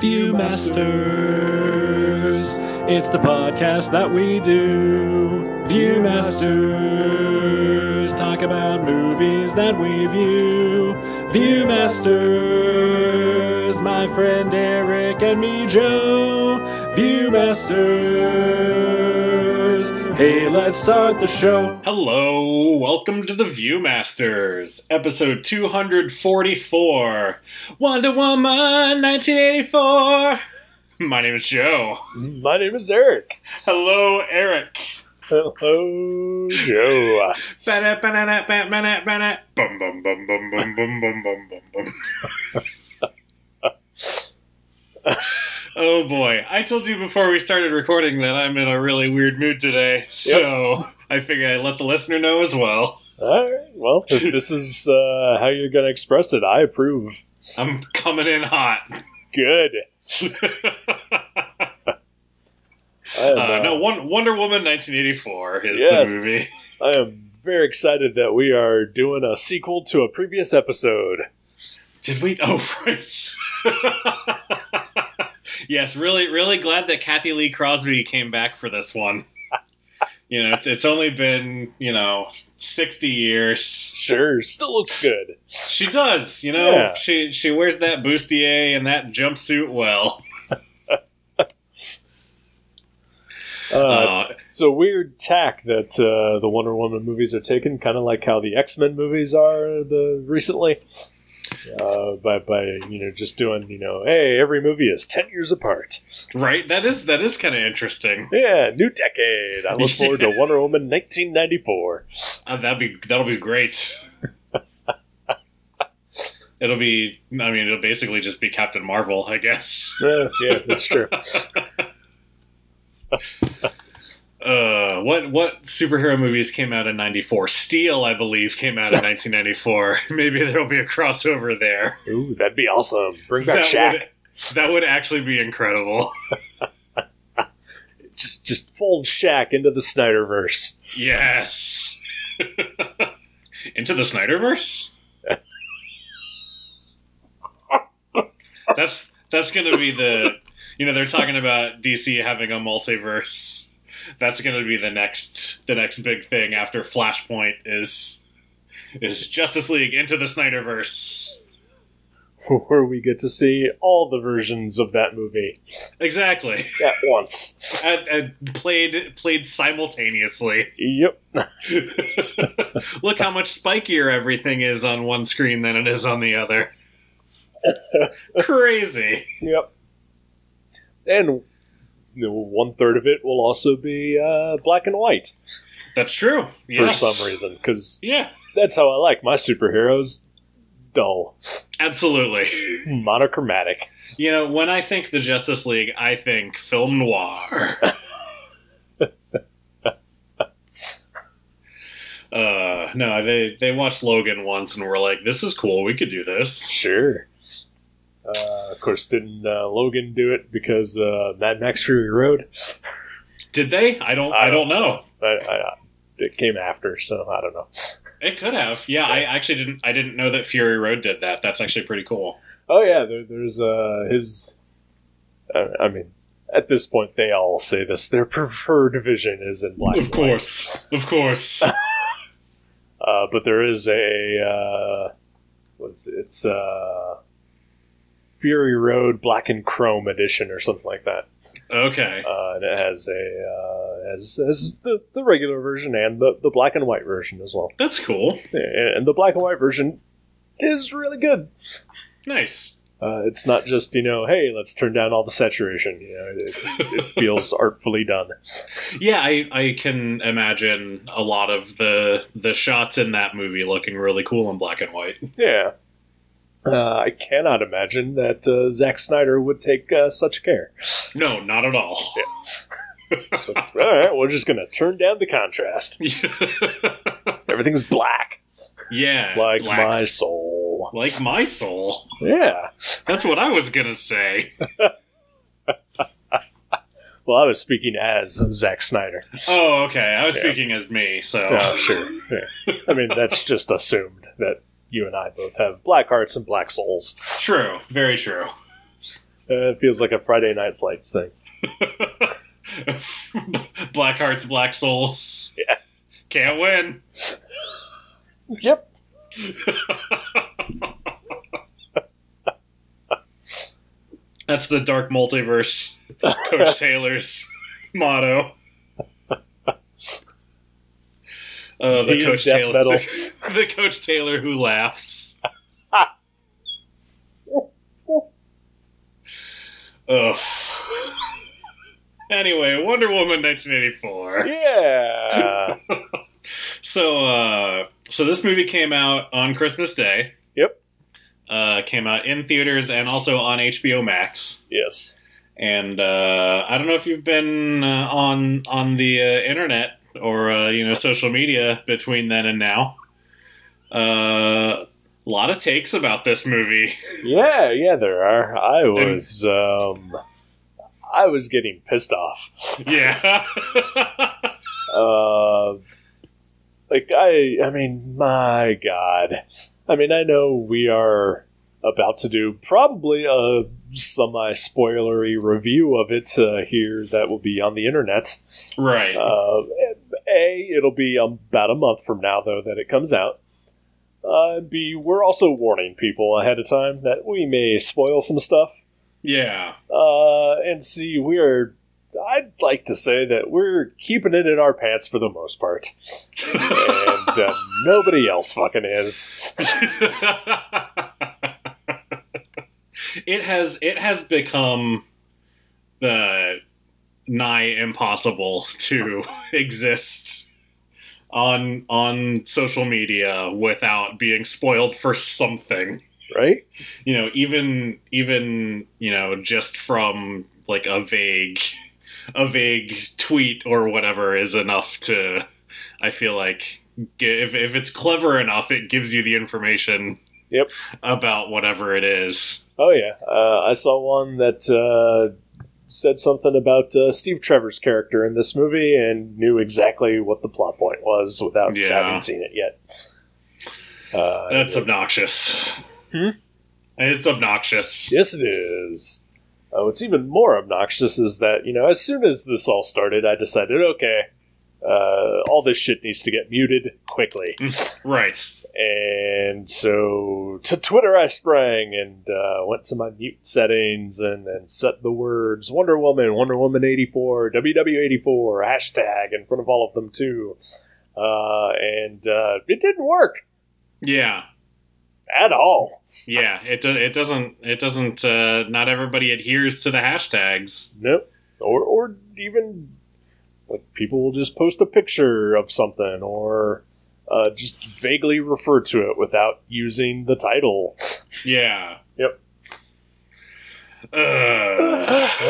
Viewmasters. It's the podcast that we do. Viewmasters. Talk about movies that we view. Viewmasters. My friend Eric and me, Joe. Viewmasters. Hey, let's start the show. Hello, welcome to the Viewmasters, episode 244. Wonder Woman 1984. My name is Joe. My name is Eric. Hello, Eric. Hello, Joe. Ba-da, ba-da, ba- ba-da, ba-da. Bum, bum, bum, bum, bum, bum, bum, bum, bum, bum. oh boy, I told you before we started recording that I'm in a really weird mood today, so I figure I'd let the listener know as well. All right. Well, if this is uh, how you're going to express it, I approve. I'm coming in hot. Good. I Uh, uh, no, Won- Wonder Woman 1984 is Yes. the movie. I am very excited that we are doing a sequel to a previous episode. Did we? Oh, right. yes, really, really glad that Cathy Lee Crosby came back for this one. You know, it's it's only been you know sixty years. Sure, still looks good. She does, you know, Yeah. she she wears that bustier and that jumpsuit well. Uh, Uh, it's a weird tack that uh, the Wonder Woman movies are taking, kind of like how the X Men movies are the recently. Uh, by by you know just doing you know hey every movie is ten years apart. right? That is that is kind of interesting. Yeah, new decade. I look forward to Wonder Woman 1994. Uh, that'd be that'll be great. it'll be. I mean, it'll basically just be Captain Marvel, I guess. Uh, yeah, that's true. Uh, what what superhero movies came out in '94? Steel, I believe, came out in 1994. Maybe there'll be a crossover there. Ooh, that'd be awesome. Bring back That Shaq. would, that would actually be incredible. Just just fold Shaq into the Snyderverse. Yes. Into the Snyderverse. that's that's gonna be the. You know, they're talking about DC having a multiverse. That's gonna be the next the next big thing after Flashpoint is is Justice League into the Snyderverse. Where we get to see all the versions of that movie Exactly, at once. and, and played played simultaneously. Yep. Look how much spikier everything is on one screen than it is on the other. Crazy. Yep. And you know, one third of it will also be uh, black and white That's true. for some reason, because Yeah, that's how I like my superheroes. Dull, absolutely. monochromatic. You know, when I think the Justice League, I think film noir. uh, no, they they watched Logan once and were like, "This is cool. We could do this." Sure. Uh, of course, didn't uh, Logan do it because uh, Mad Max Fury Road? Did they? I don't. I, I don't know. I, I, it came after, so I don't know. It could have. Yeah, I actually didn't. I didn't know that Fury Road did that. That's actually pretty cool. Oh yeah, there, there's uh, his. I mean, at this point, they all say this. Their preferred vision is in black. of course, of course. Uh, but there is a uh, what's it? it's uh, Fury Road Black and Chrome edition or something like that. Okay. Uh, and it has a uh, has, has the, the regular version and the, the black and white version as well. That's cool. And the black and white version is really good. Nice. Uh, it's not just you know, hey, let's turn down all the saturation. You know, it, it feels artfully done. Yeah, I, I can imagine a lot of the the shots in that movie looking really cool in black and white. Yeah. Uh, I cannot imagine that uh, Zack Snyder would take uh, such care. No, not at all. So, all right, we're just gonna turn down the contrast. Everything's black, yeah, like black- my soul. like my soul. Yeah. That's what I was gonna say. Well, I was speaking as Zack Snyder. Oh, okay. I was Yeah. speaking as me, so Oh, sure. Yeah. I mean, that's just assumed that you and I both have black hearts and black souls. true. Very true. Uh, it feels like a Friday Night Lights thing. black hearts, black souls. Yeah. Can't win. Yep. That's the dark multiverse. Coach Taylor's motto. Oh, the Coach Taylor. metal. the Coach Taylor who laughs. Ugh. Anyway, Wonder Woman 1984. Yeah. So, uh, so this movie came out on Christmas Day. Yep. Uh, came out in theaters and also on HBO Max. yes. And uh, I don't know if you've been uh, on on the uh, internet or uh, you know social media between then and now. Uh, a lot of takes about this movie. Yeah, yeah, there are. I was, um, I was getting pissed off. yeah. Uh, like I, I mean, my God. I mean, I know we are about to do probably a semi-spoilery review of it uh, here that will be on the internet. right. Uh, it'll be about a month from now, though, that it comes out. Uh, B, we're also warning people ahead of time that we may spoil some stuff. yeah. Uh, and C, we're, I'd like to say that we're keeping it in our pants for the most part. And uh, nobody else fucking is. it has it has become uh, nigh impossible to exist on on social media without being spoiled for something. Right? You know, even even you know just from like a vague a vague tweet or whatever is enough to I feel like if if it's clever enough, it gives you the information Yep. about whatever it is. Oh, yeah. Uh, I saw one that uh, said something about uh, Steve Trevor's character in this movie and knew exactly what the plot point was without Yeah. having seen it yet. Uh, That's obnoxious. Hmm? It's obnoxious. Yes, it is. Uh, what's even more obnoxious is that, you know, as soon as this all started, I decided, okay, uh, all this shit needs to get muted quickly. Right. And so to Twitter I sprang and uh, went to my mute settings and, and set the words Wonder Woman, Wonder Woman 84, WW84, hashtag in front of all of them too. Uh, and uh, it didn't work Yeah. at all. Yeah. It do, it doesn't it doesn't uh, not everybody adheres to the hashtags. Nope. Or, or even like people will just post a picture of something or uh, just vaguely refer to it without using the title. Yeah. Yep. Ugh.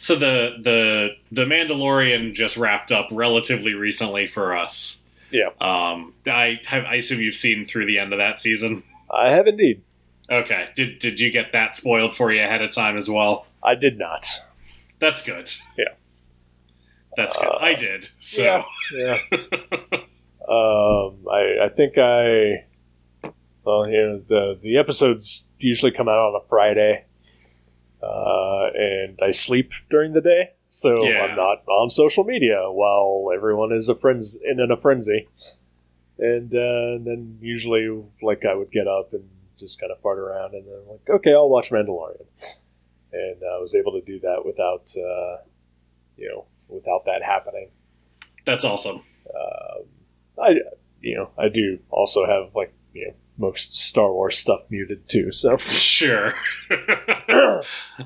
so the the the Mandalorian just wrapped up relatively recently for us. Yeah. Um, I have, I assume you've seen through the end of that season. I have indeed. Okay. Did did you get that spoiled for you ahead of time as well? I did not. That's good. Yeah. That's good. Uh, I did. So yeah. Yeah. um, I, I think I. Well, you know, the the episodes usually come out on a Friday, uh, and I sleep during the day, so Yeah. I'm not on social media while everyone is a friends in, in a frenzy. And uh, then usually, like, I would get up and just kind of fart around, and then like, okay, I'll watch Mandalorian, and I was able to do that without, uh, you know, without that happening. that's awesome. Um, I, you know, I do also have like you know most Star Wars stuff muted too. So Sure.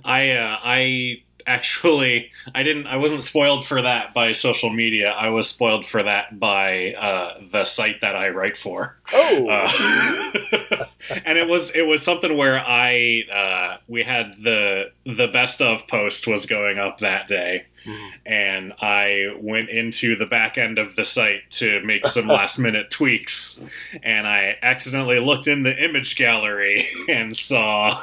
I uh, I actually I didn't I wasn't spoiled for that by social media. I was spoiled for that by uh, the site that I write for. oh, Uh, and it was it was something where I uh, we had the the best of post was going up that day, Mhm. and I went into the back end of the site to make some last minute tweaks, and I accidentally looked in the image gallery and saw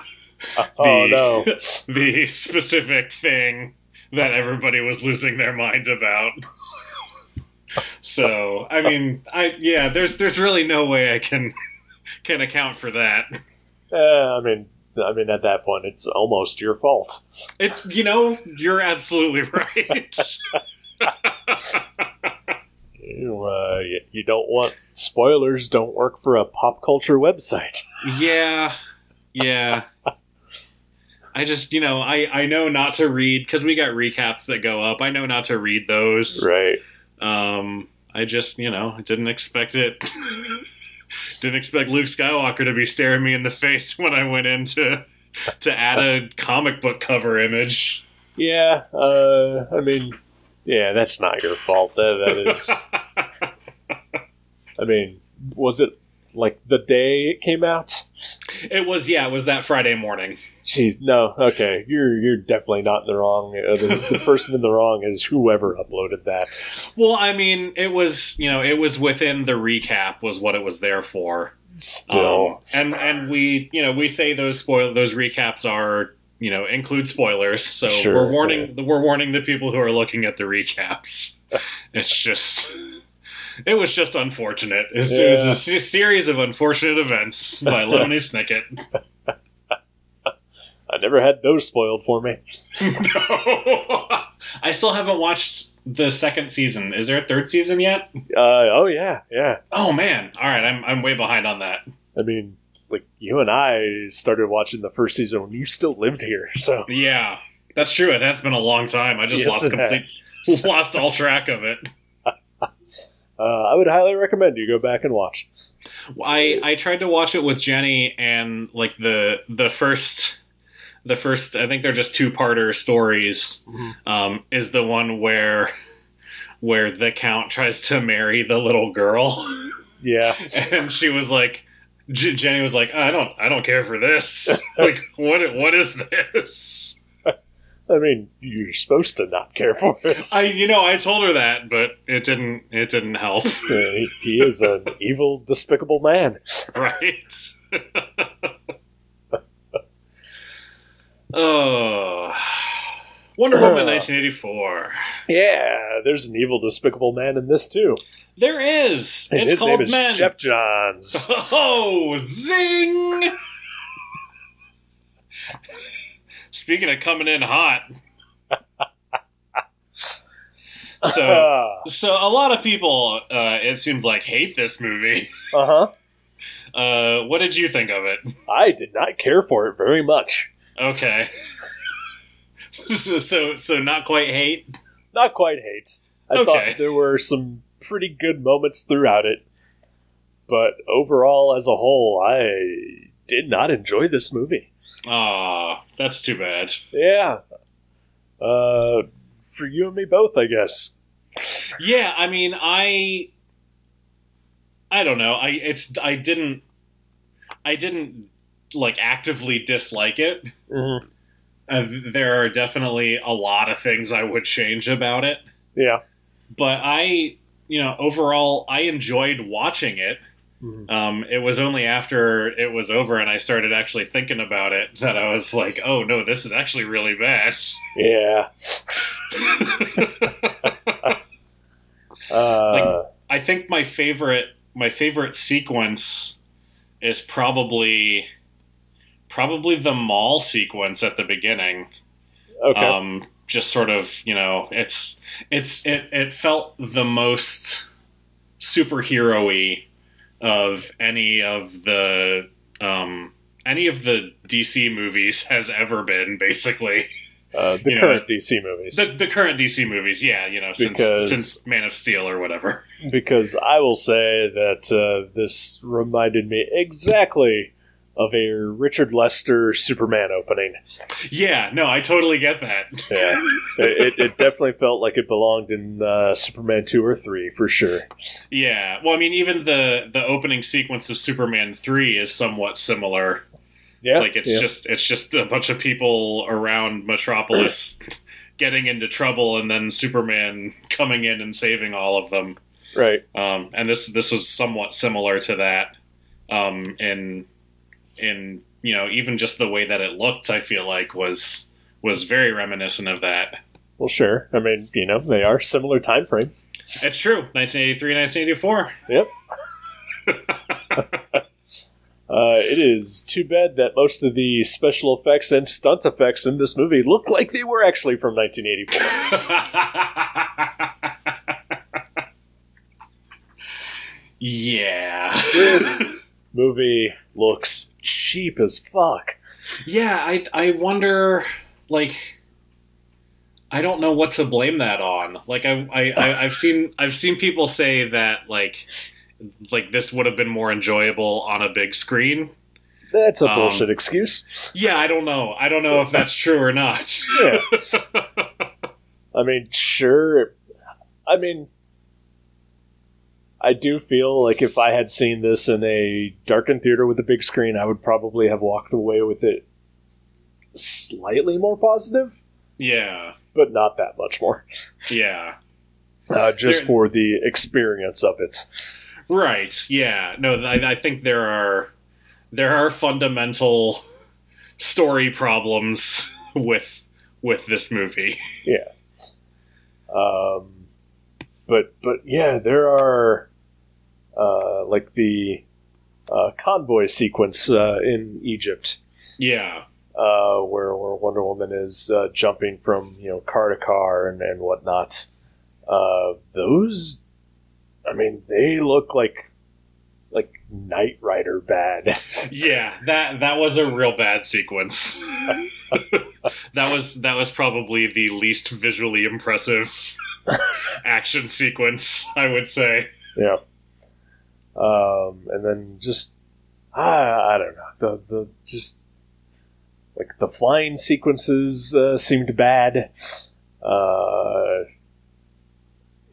oh no, the specific thing that everybody was losing their mind about. So, I mean, I yeah, there's there's really no way I can can account for that. uh, I mean, I mean, at that point, it's almost your fault. It's you know you're absolutely right. You, uh, you, you don't want spoilers. Don't work for a pop culture website. yeah, yeah. I just you know I I know not to read because we got recaps that go up. I know not to read those. Right. Um, I just you know didn't expect it. didn't expect Luke Skywalker to be staring me in the face when I went in to to add a comic book cover image. Yeah. Uh, I mean, yeah, that's not your fault. That, that is. I mean, was it like the day it came out? It was yeah, it was that Friday morning. Jeez, no. Okay, you're you're definitely not in the wrong. Uh, the, the person in the wrong is whoever uploaded that. Well, I mean, it was you know it was within the recap was what it was there for. Still, Um, and and we you know we say those spoil those recaps are you know include spoilers, so Sure, we're warning we're warning the people who are looking at the recaps. it's just. It was just unfortunate. It was, it was a series of unfortunate events by Lemony Snicket. I never had those spoiled for me. no. I still haven't watched the second season. Is there a third season yet? Uh, oh yeah, yeah. Oh man! All right, I'm I'm way behind on that. I mean, like you and I started watching the first season when you still lived here, so Yeah, that's true. It has been a long time. I just Yes, lost complete, lost all track of it. Uh, I would highly recommend you go back and watch. I I tried to watch it with Jenny, and like the the first the first I think they're just two parter stories. Mhm. Um, is the one where where the count tries to marry the little girl, Yeah, and she was like. J- Jenny was like, I don't, I don't care for this. like, what, what is this? I mean, you're supposed to not care for it. I, you know, I told her that, but it didn't, it didn't help. He, he is an evil, despicable man. right? Oh, Wonder Woman, 1984. Yeah, there's an evil, despicable man in this too. There is. And it's his called name is Men. Geoff Johns. Oh, zing! Speaking of coming in hot. So, uh so a lot of people, uh, it seems like, hate this movie. Uh huh. Uh, what did you think of it? I did not care for it very much. Okay. so, so, so not quite hate. Not quite hate. I Okay. thought there were some pretty good moments throughout it, but overall, as a whole, I did not enjoy this movie. Ah, that's too bad. Yeah. Uh, for you and me both, I guess. Yeah, I mean, I, I don't know. I it's I didn't, I didn't like actively dislike it. Mm-hmm. Uh, there are definitely a lot of things I would change about it, Yeah. but I, you know, overall, I enjoyed watching it. Mhm. Um, it was only after it was over and I started actually thinking about it that I was like, "Oh no, this is actually really bad." Yeah. Uh, I think my favorite my favorite sequence is probably probably the mall sequence at the beginning. okay. Um, just sort of, you know, it's it's it, it felt the most superhero-y of any of the um, any of the DC movies has ever been, basically. uh, the you know, current DC movies. The, the current DC movies, yeah, you know, since Because- since Man of Steel or whatever. because I will say that uh, this reminded me exactly of a Richard Lester Superman opening. Yeah, no, I totally get that. Yeah, it, it definitely felt like it belonged in uh, Superman two or three for sure. Yeah, well, I mean, even the the opening sequence of Superman three is somewhat similar. Yeah, like it's yeah. just it's just a bunch of people around Metropolis getting into trouble, and then Superman coming in and saving all of them. right. Um, and this this was somewhat similar to that. Um, in in you know even just the way that it looked, I feel like was was very reminiscent of that. Well, sure. I mean, you know, they are similar time frames. It's true. 1983, 1984. Yep. Uh, it is too bad that most of the special effects and stunt effects in this movie look like they were actually from 1984. yeah. This movie looks cheap as fuck. Yeah, I I wonder like I don't know what to blame that on. Like I, I, I I've seen I've seen people say that like like this would have been more enjoyable on a big screen. That's a Um, bullshit excuse. Yeah, I don't know. I don't know if that's true or not. Yeah. I mean, sure. I mean, I do feel like if I had seen this in a darkened theater with a big screen, I would probably have walked away with it slightly more positive, yeah. but not that much more. Yeah. Uh, just There- for the experience of it. Right. Yeah. No, I, I think there are there are fundamental story problems with with this movie. Yeah. Um, but but yeah, there are uh, like the uh, convoy sequence uh, in Egypt. Yeah. uh, where, where Wonder Woman is uh, jumping from you know car to car and, and whatnot. Uh, those, I mean, they look like like Knight Rider bad. Yeah, that that was a real bad sequence. that was that was probably the least visually impressive action sequence, I would say. yeah. Um, and then just I, I don't know the the just like the flying sequences uh, seemed bad. Uh,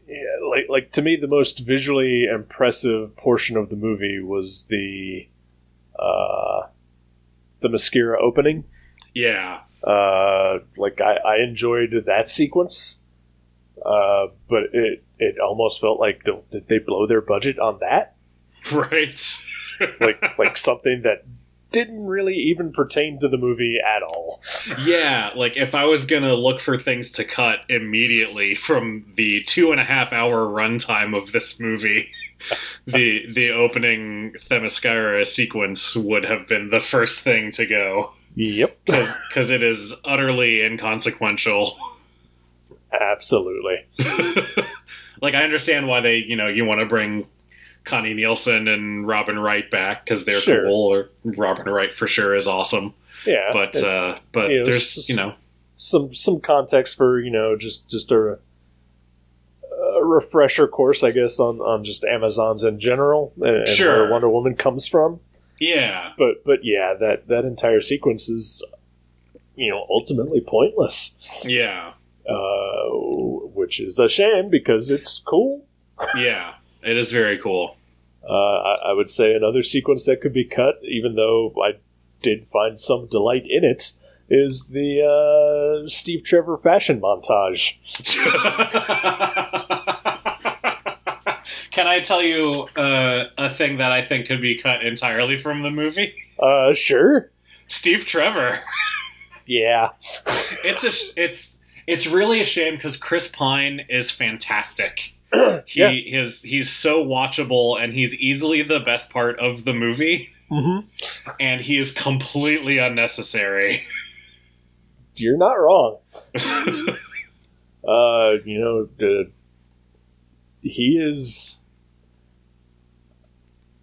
yeah, like like to me, the most visually impressive portion of the movie was the uh, the Themyscira opening. Yeah. Uh, like I, I enjoyed that sequence, uh, but it it almost felt like the, did they blow their budget on that? Right. Like like something that didn't really even pertain to the movie at all. Yeah, like if I was gonna look for things to cut immediately from the two and a half hour runtime of this movie, the the opening Themyscira sequence would have been the first thing to go Yep, because it is utterly inconsequential. absolutely. like I understand why they you know you want to bring Connie Nielsen and Robin Wright back because they're Sure. cool. Or Robin Wright for sure is awesome, Yeah, but and uh, but you know, there's you know some some context for you know just just a, a refresher course, I guess, on on just Amazons in general and, and Sure. where Wonder Woman comes from. yeah But but yeah, that that entire sequence is you know ultimately pointless, yeah uh, which is a shame because it's cool. yeah it is very cool. Uh, I, I would say another sequence that could be cut, even though I did find some delight in it, is the uh, Steve Trevor fashion montage. Can I tell you uh, a thing that I think could be cut entirely from the movie? Uh, sure. Steve Trevor. Yeah. It's a it's it's really a shame because Chris Pine is fantastic. He Yeah. is he's so watchable and he's easily the best part of the movie Mm-hmm. and he is completely unnecessary. You're not wrong. Uh, you know, the, he is.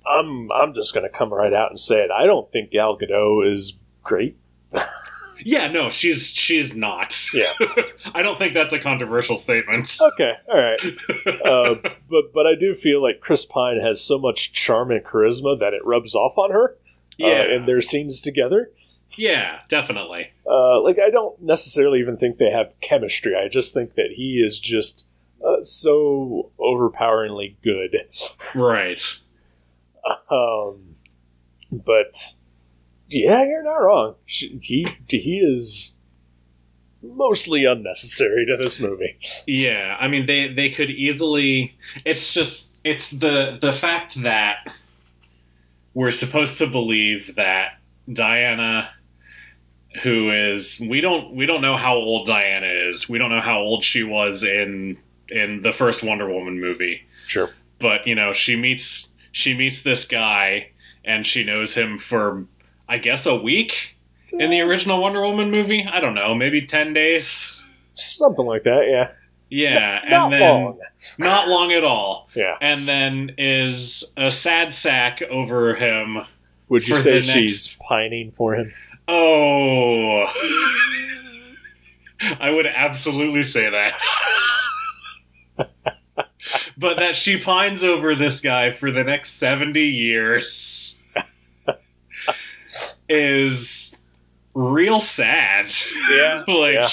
I'm. I'm just going to come right out and say it. I don't think Gal Gadot is great. yeah, no, she's she's not. Yeah. I don't think that's a controversial statement. Okay. All right. uh, but but I do feel like Chris Pine has so much charm and charisma that it rubs off on her. Yeah. Uh, in their scenes together. Yeah, definitely. Uh, like I don't necessarily even think they have chemistry. I just think that he is just uh, so overpoweringly good. Right. Um, but yeah, you're not wrong. He he is mostly unnecessary to this movie. Yeah, I mean they they could easily it's just it's the the fact that we're supposed to believe that Diana who is we don't we don't know how old Diana is. We don't know how old she was in in the first Wonder Woman movie. Sure. But, you know, she meets she meets this guy and she knows him for, I guess, a week in the original Wonder Woman movie. I don't know, maybe ten days. Something like that, yeah. Yeah, Not and then long. not long at all. Yeah. And then is a sad sack over him. Would you say next- she's pining for him? Oh. I would absolutely say that. but that she pines over this guy for the next 70 years is real sad. Yeah, like yeah.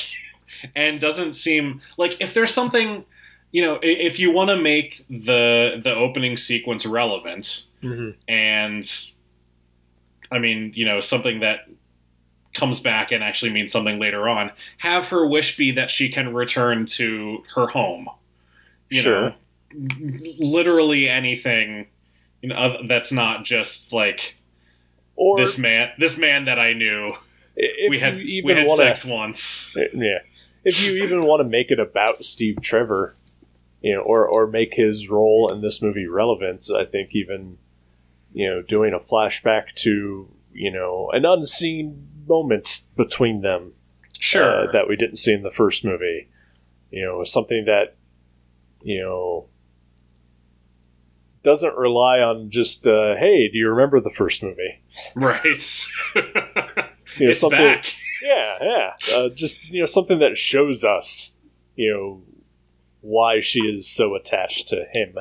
and doesn't seem like if there's something you know, if you want to make the the opening sequence relevant, hmm and I mean, you know, something that comes back and actually means something later on, have her wish be that she can return to her home. You Sure. know, literally anything you know, that's not just like Or this man, this man that I knew. we had we had wanna, sex once. Yeah, if you even want to make it about Steve Trevor, you know, or or make his role in this movie relevant, I think even you know doing a flashback to you know an unseen moment between them Sure. uh, that we didn't see in the first movie. You know, something that you know doesn't rely on just uh, hey, do you remember the first movie? right. You know, it's something, back. Yeah, yeah. Uh, just you know, something that shows us, you know, why she is so attached to him,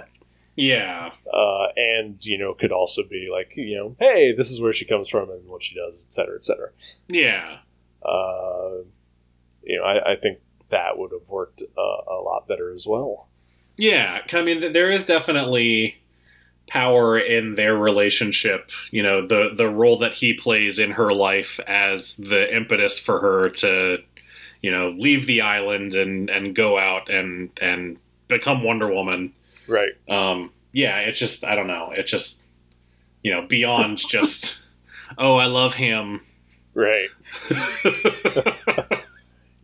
Yeah. uh, and you know, could also be like, you know, hey, this is where she comes from and what she does, et cetera, et cetera. Yeah. Uh, you know, I, I think that would have worked uh, a lot better as well. Yeah, I mean, there is definitely power in their relationship. You know, the the role that he plays in her life as the impetus for her to, you know, leave the island and and go out and and become Wonder Woman. Right. Um, yeah, it's just I don't know. It's just you know beyond just oh I love him. Right.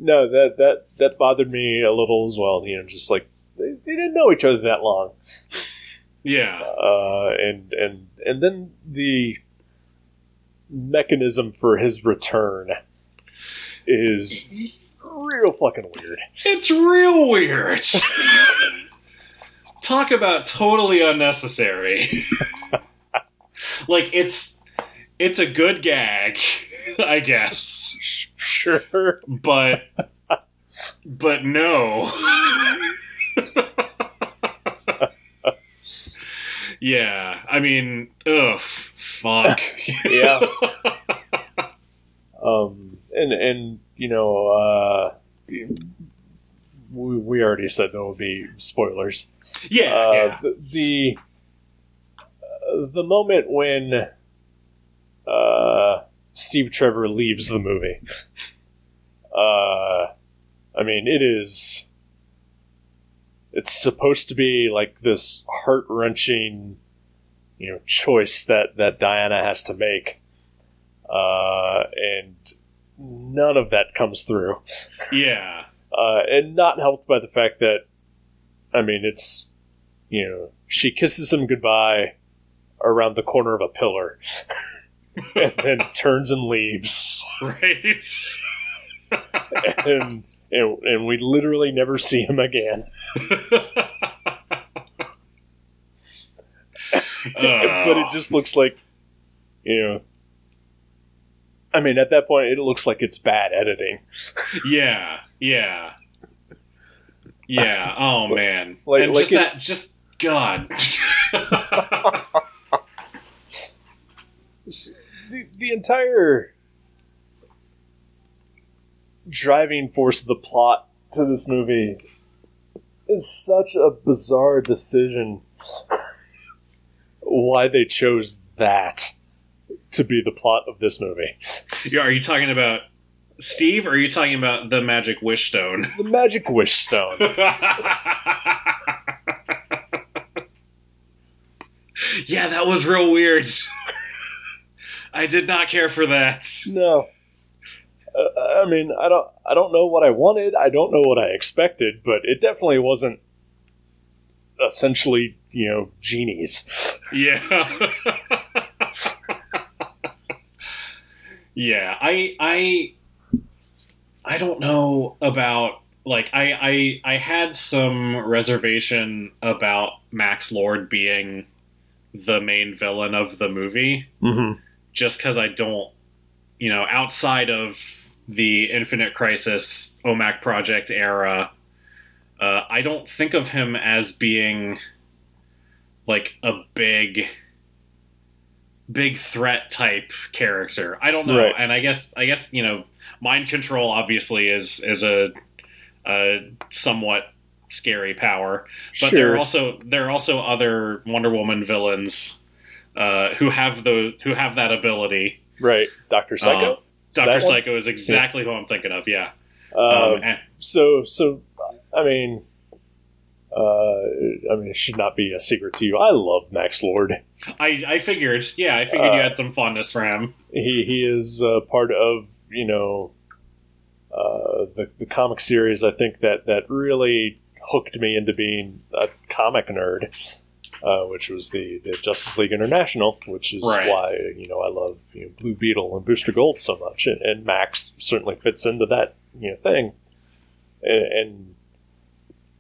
No, that that that bothered me a little as well. You know, just like they, they didn't know each other that long. Yeah, uh, and and and then the mechanism for his return is real fucking weird. it's real weird. Talk about totally unnecessary. like it's it's a good gag, I guess, Sure. but but no. Yeah, I mean, ugh, fuck. Yeah. Um, and and you know, uh, we, we already said there will be spoilers. yeah, uh, yeah. the the, uh, the moment when uh, Steve Trevor leaves the movie. Uh, I mean, it is. It's supposed to be like this heart wrenching, you know, choice that that Diana has to make, uh, and none of that comes through Yeah. uh, and not helped by the fact that, I mean, it's, you know, she kisses him goodbye around the corner of a pillar, and then turns and leaves, Right. and, and and we literally never see him again. but it just looks like, you know. I mean, at that point, it looks like it's bad editing. Yeah, yeah, yeah. Oh man, Like- and like just it- that, just God. The, the entire driving force of the plot to this movie is such a bizarre decision why they chose that to be the plot of this movie Yeah, are you talking about Steve, or are you talking about the Magic Wish Stone? the magic wish stone yeah, that was real weird. I did not care for that. no i mean i don't i don't know what i wanted i don't know what i expected but it definitely wasn't essentially you know genies Yeah. Yeah, I I I don't know about like I I I had some reservation about Max Lord being the main villain of the movie Mm-hmm. just cuz I don't you know, outside of the Infinite Crisis OMAC project era, uh, I don't think of him as being like a big big threat type character. I don't know, Right. and I guess I guess you know, mind control obviously is is a, a somewhat scary power, but there are also there are also other Wonder Woman villains uh, who have those who have that ability. right, Doctor Psycho. Uh, Doctor? Psycho is exactly who I'm thinking of. Yeah. Um, Um, so so I mean, uh, I mean, it should not be a secret to you. I love Max Lord. I I figured. Yeah, I figured you Uh, had some fondness for him. He he is uh, part of you know uh, the the comic series. I think that that really hooked me into being a comic nerd. Uh, which was the, the Justice League International, which is Right. why you know I love you know, Blue Beetle and Booster Gold so much, and, and Max certainly fits into that you know thing. And, and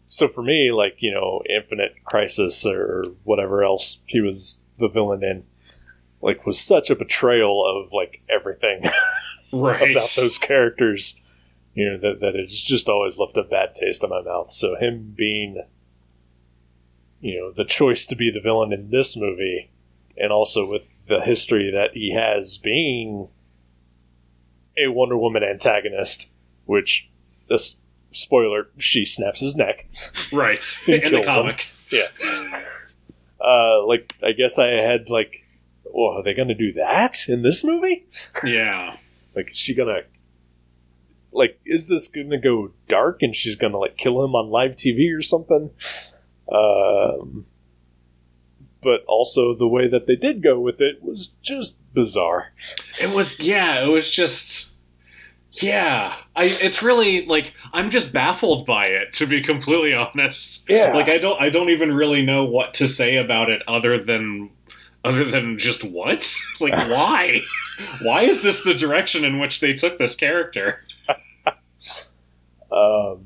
so for me, like you know, Infinite Crisis or whatever else he was the villain in, like was such a betrayal of like everything Right. about those characters, you know, that that it's just always left a bad taste in my mouth. So him being, you know, the choice to be the villain in this movie, and also with the history that he has being a Wonder Woman antagonist, which this spoiler, she snaps his neck. right. In the kills him. comic. Uh, like I guess I had like, well, are they going to do that in this movie? Yeah. Like, is she gonna like is this gonna go dark and she's gonna like kill him on live TV or something? Um, but also the way that they did go with it was just bizarre. It was yeah, it was just yeah. I it's really like I'm just baffled by it to be completely honest. Yeah, Like I don't I don't even really know what to say about it other than other than just what? Like why? why is this the direction in which they took this character? um,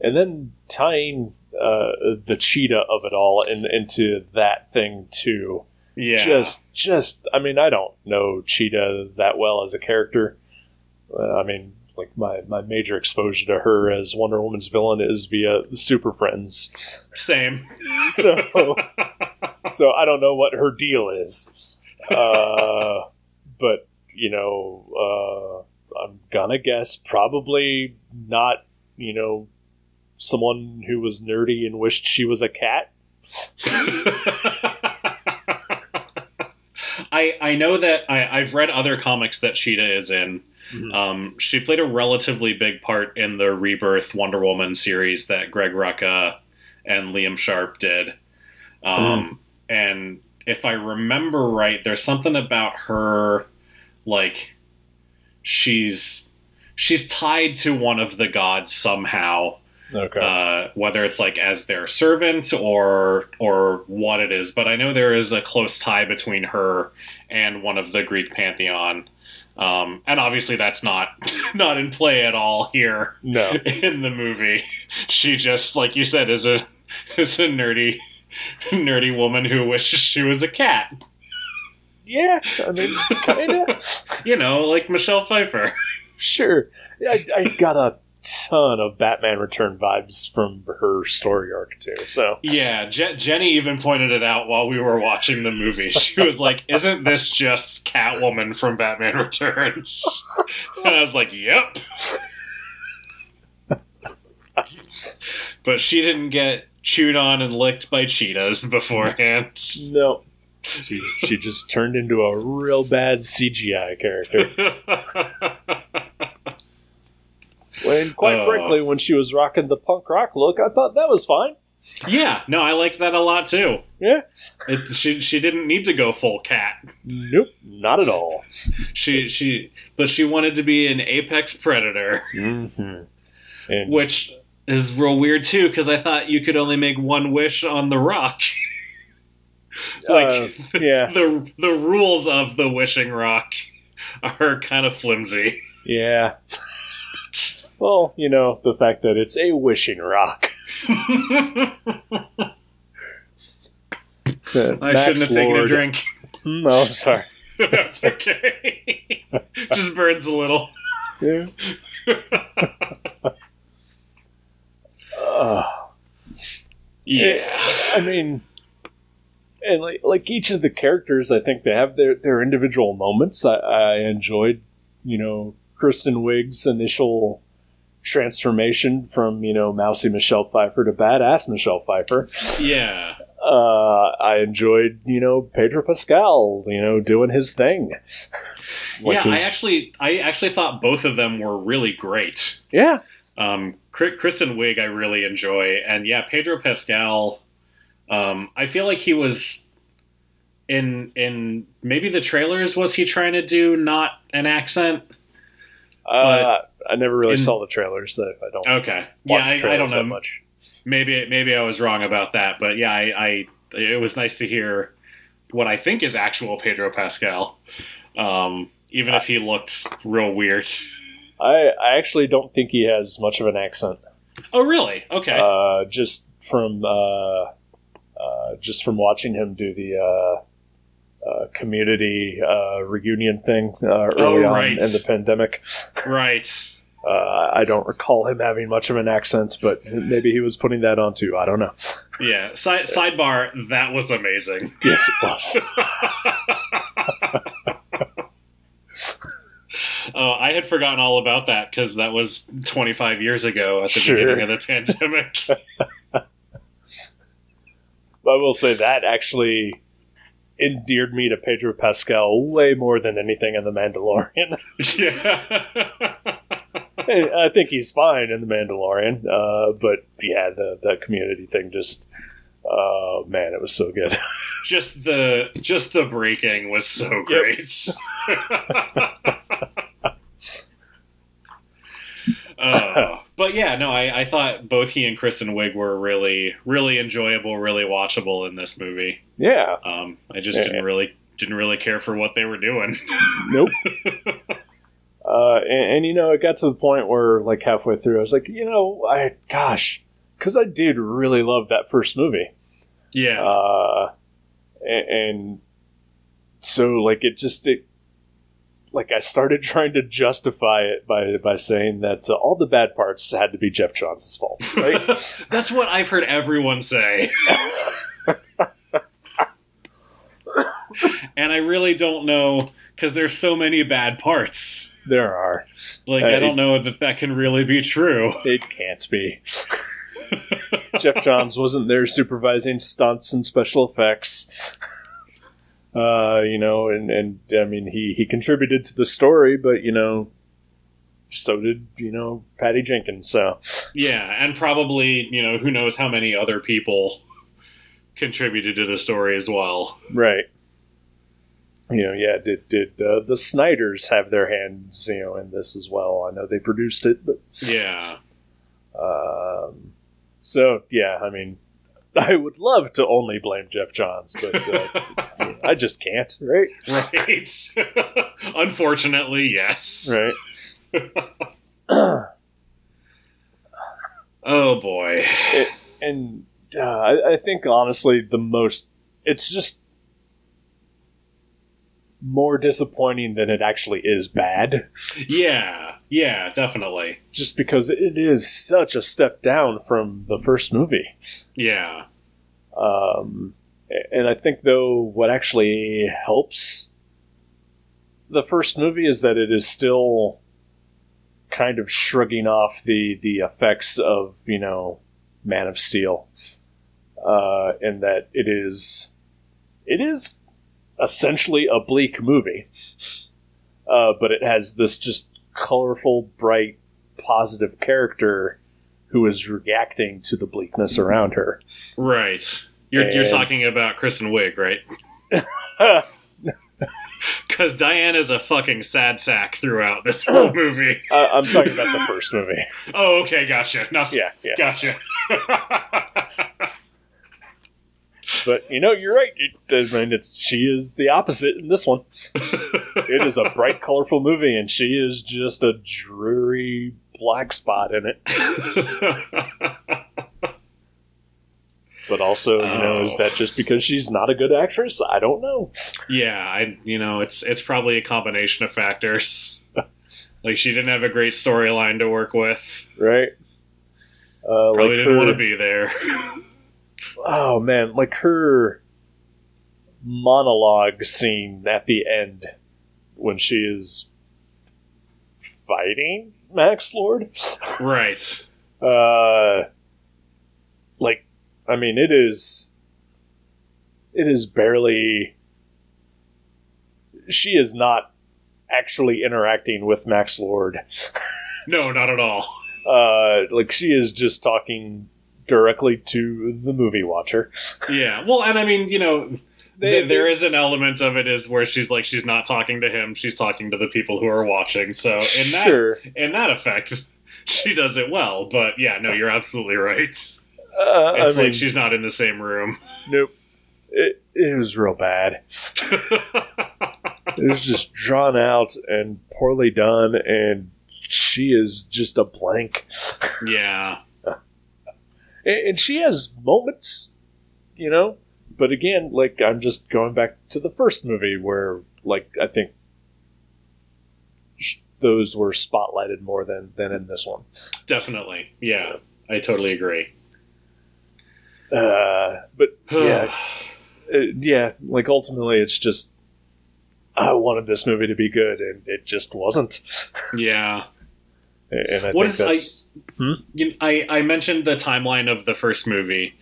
and then tying uh, the cheetah of it all in, into that thing too. Yeah. Just, just, I mean, I don't know Cheetah that well as a character. Uh, I mean, like my, my major exposure to her as Wonder Woman's villain is via the Super Friends. same. So, so I don't know what her deal is. Uh, but you know, uh, I'm gonna guess probably not. You know, someone who was nerdy and wished she was a cat. I I know that I, I've read other comics that Cheetah is in. Mhm. Um, she played a relatively big part in the Rebirth Wonder Woman series that Greg Rucka and Liam Sharp did. Um, And if I remember right, there's something about her, like she's she's tied to one of the gods somehow Okay. uh, whether it's like as their servant or or what it is. But I know there is a close tie between her and one of the Greek pantheon, um, and obviously that's not not in play at all here no. in the movie. She just, like you said, is a is a nerdy nerdy woman who wishes she was a cat. Yeah. I mean, kinda. You know, like Michelle Pfeiffer. sure. I, I got a ton of Batman Return vibes from her story arc too. So Yeah, Je- Jenny even pointed it out while we were watching the movie. She was like, "Isn't this just Catwoman from Batman Returns?" And I was like, "Yep." but she didn't get chewed on and licked by cheetahs beforehand. no. She, she just turned into a real bad CGI character. When, quite Oh. frankly, when she was rocking the punk rock look, I thought that was fine. yeah, no, I liked that a lot too. Yeah. It, she she didn't need to go full cat. Nope, not at all. She she but she wanted to be an apex predator. Mm-hmm. And which is real weird too because I thought you could only make one wish on the rock. like uh, yeah, the the rules of the wishing rock are kind of flimsy. Yeah. Well, you know, the fact that it's a wishing rock. I shouldn't have taken a drink. Hmm, oh, I'm sorry. That's okay. Just burns a little. Yeah. Uh, Yeah. I mean, and like like each of the characters, I think they have their their individual moments. I, I enjoyed, you know, Kristen Wiig's initial transformation from you know mousy Michelle Pfeiffer to badass Michelle Pfeiffer. Yeah. Uh, I enjoyed you know Pedro Pascal, you know, doing his thing. Like yeah, I actually I actually thought both of them were really great. yeah, Um, Kri- Kristen Wiig, I really enjoy, and yeah, Pedro Pascal. Um, I feel like he was in in maybe the trailers. Was he trying to do not an accent? uh, I never really in- saw the trailers. I, I don't Okay, watch yeah, I, I don't know. much. Maybe maybe I was wrong about that, but yeah, I, I it was nice to hear what I think is actual Pedro Pascal, um, even if he looked real weird. I, I actually don't think he has much of an accent. Oh, really? Okay. Uh, just from uh, uh, just from watching him do the uh, uh, community uh, reunion thing uh, early Oh, right. on in the pandemic. right. Uh, I don't recall him having much of an accent, but maybe he was putting that on too. I don't know. Yeah. Side, sidebar. That was amazing. Yes, it was. Oh, I had forgotten all about that because that was 25 years ago at the Sure. beginning of the pandemic. I will say that actually endeared me to Pedro Pascal way more than anything in The Mandalorian. yeah. I think he's fine in The Mandalorian, uh, but yeah, the the community thing just, oh man, it was so good. just the just the breaking was so great. Uh, but yeah, no, I, I thought both he and Kristen Wiig were really, really enjoyable, really watchable in this movie. Yeah, Um, I just Yeah. didn't really didn't really care for what they were doing. nope. Uh, and, and you know, it got to the point where like halfway through, I was like, you know, I gosh, because I did really love that first movie. yeah, uh, and, and so like it just it like I started trying to justify it by by saying that uh, all the bad parts had to be Geoff Johns' fault, right? that's what I've heard everyone say. and I really don't know because there's so many bad parts. There are. Like Uh, I don't know that that can really be true. It can't be. Geoff Johns wasn't there supervising stunts and special effects. Uh, you know, and, and I mean, he, he contributed to the story, but, you know, so did, you know, Patty Jenkins. So, Yeah, and probably you know who knows how many other people contributed to the story as well. Right. You know, yeah. Did did uh, the Snyders have their hands, you know, in this as well? I know they produced it, but Yeah, um, so yeah. I mean, I would love to only blame Geoff Johns, but uh, I just can't. Right. right. Unfortunately, yes. Right. Oh boy. and uh, I, I think honestly, the most it's just more disappointing than it actually is bad. Yeah, yeah, definitely. Just because it is such a step down from the first movie. Yeah, Um, and I think, though, what actually helps the first movie is that it is still kind of shrugging off the, the effects of, you know, Man of Steel. Uh, and that it is, it is essentially a bleak movie. Uh, but it has this just colorful, bright, positive character who is reacting to the bleakness around her. right. You're you're talking about Kristen Wiig, right? Because Diane is a fucking sad sack throughout this whole movie. Uh, I'm talking about the first movie. Oh, okay, gotcha. No, Yeah, yeah. gotcha. But you know, you're right. It, I mean, it's, she is the opposite in this one. It is a bright, colorful movie, and she is just a dreary black spot in it. But also, you know, is Oh. that just because she's not a good actress? I don't know. yeah, I you know it's it's probably a combination of factors. like she didn't have a great storyline to work with. Right? Uh, Probably like didn't her- want to be there. Oh man, like her monologue scene at the end when she is fighting Max Lord. right. Uh, like, I mean, it is. It is barely. She is not actually interacting with Max Lord. No, not at all. Uh, like she is just talking directly to the movie watcher. Yeah. Well, and I mean, you know, They- th- there is an element of it is where she's like she's not talking to him, she's talking to the people who are watching. So in that sure. in that effect, she does it well. But yeah, no, you're absolutely right. Uh, It's I mean, like she's not in the same room. nope. It, it was real bad. It was just drawn out and poorly done, and she is just a blank. yeah. And, she has moments, you know. But again, like I'm just going back to the first movie where, like, I think sh- those were spotlighted more than than in this one. Definitely. Yeah. I totally agree. Uh, but yeah, uh, yeah, like ultimately, it's just I wanted this movie to be good, and it just wasn't. yeah. And I What think is, I- that's hmm? You I, I mentioned the timeline of the first movie.